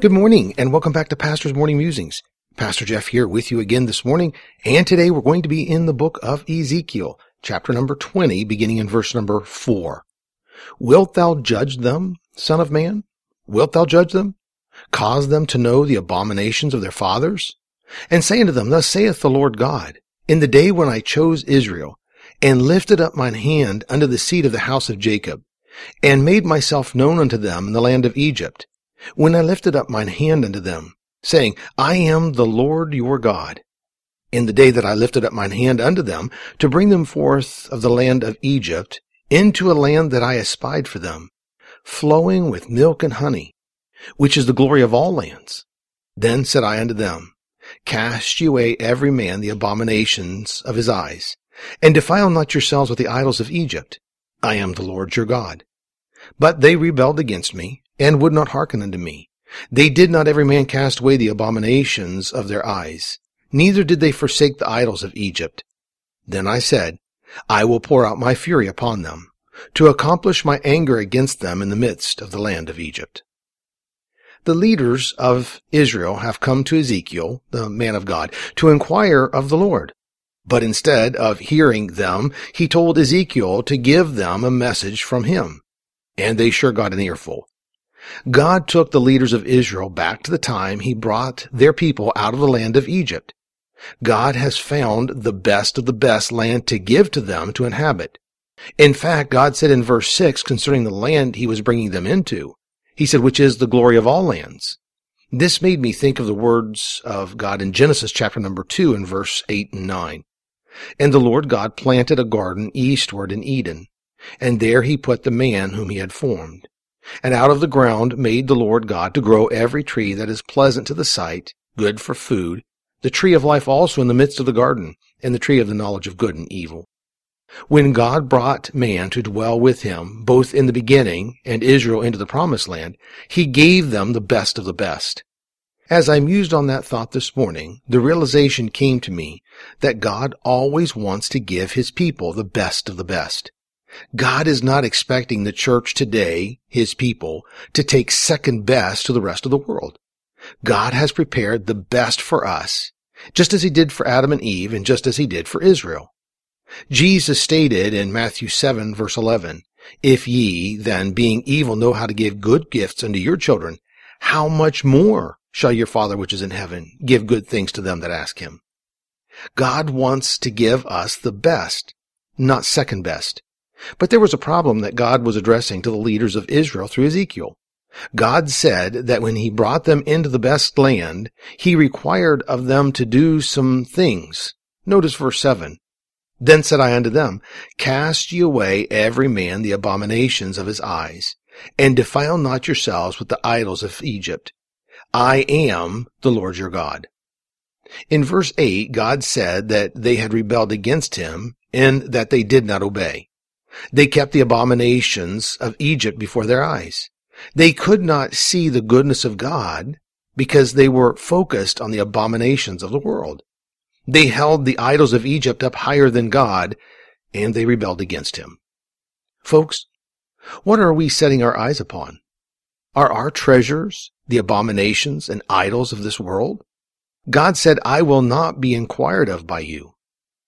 Good morning and welcome back to Pastor's Morning Musings. Pastor Jeff here with you again this morning. And today we're going to be in the book of Ezekiel, chapter number 20, beginning in verse number 4. Wilt thou judge them, son of man? Wilt thou judge them? Cause them to know the abominations of their fathers? And say unto them, Thus saith the Lord God, In the day when I chose Israel, and lifted up mine hand unto the seed of the house of Jacob, and made myself known unto them in the land of Egypt, when I lifted up mine hand unto them, saying, I am the Lord your God. In the day that I lifted up mine hand unto them, to bring them forth of the land of Egypt, into a land that I espied for them, flowing with milk and honey, which is the glory of all lands. Then said I unto them, Cast ye away every man the abominations of his eyes, and defile not yourselves with the idols of Egypt. I am the Lord your God. But they rebelled against me, and would not hearken unto me. They did not every man cast away the abominations of their eyes, neither did they forsake the idols of Egypt. Then I said, I will pour out my fury upon them, to accomplish my anger against them in the midst of the land of Egypt. The leaders of Israel have come to Ezekiel, the man of God, to inquire of the Lord. But instead of hearing them, he told Ezekiel to give them a message from him. And they sure got an earful. God took the leaders of Israel back to the time he brought their people out of the land of Egypt. God has found the best of the best land to give to them to inhabit. In fact, God said in verse 6 concerning the land he was bringing them into, he said, which is the glory of all lands. This made me think of the words of God in Genesis chapter number 2 and verse 8 and 9. And the Lord God planted a garden eastward in Eden, and there he put the man whom he had formed. And out of the ground made the Lord God to grow every tree that is pleasant to the sight, good for food, the tree of life also in the midst of the garden, and the tree of the knowledge of good and evil. When God brought man to dwell with him, both in the beginning and Israel into the promised land, he gave them the best of the best. As I mused on that thought this morning, the realization came to me that God always wants to give his people the best of the best. God is not expecting the church today, his people, to take second best to the rest of the world. God has prepared the best for us, just as he did for Adam and Eve and just as he did for Israel. Jesus stated in Matthew 7 verse 11, If ye then being evil know how to give good gifts unto your children, how much more shall your Father which is in heaven give good things to them that ask him? God wants to give us the best, not second best. But there was a problem that God was addressing to the leaders of Israel through Ezekiel. God said that when he brought them into the best land, he required of them to do some things. Notice verse 7. Then said I unto them, Cast ye away every man the abominations of his eyes, and defile not yourselves with the idols of Egypt. I am the Lord your God. In verse 8, God said that they had rebelled against him and that they did not obey. They kept the abominations of Egypt before their eyes. They could not see the goodness of God because they were focused on the abominations of the world. They held the idols of Egypt up higher than God, and they rebelled against him. Folks, what are we setting our eyes upon? Are our treasures the abominations and idols of this world? God said, I will not be inquired of by you.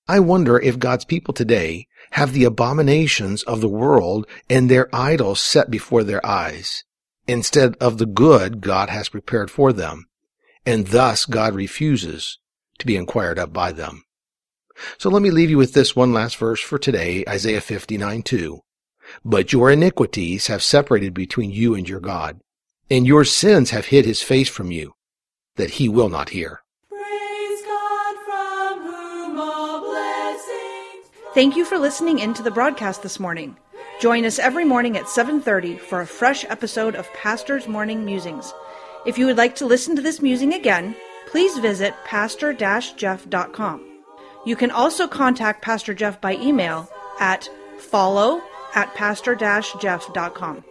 I wonder if God's people today have the abominations of the world and their idols set before their eyes, instead of the good God has prepared for them, and thus God refuses to be inquired of by them. So let me leave you with this one last verse for today, Isaiah 59 2. But your iniquities have separated between you and your God, and your sins have hid his face from you, that he will not hear. Thank you for listening in to the broadcast this morning. Join us every morning at 7:30 for a fresh episode of Pastor's Morning Musings. If you would like to listen to this musing again, please visit pastor-jeff.com. You can also contact Pastor Jeff by email at follow at pastor-jeff.com.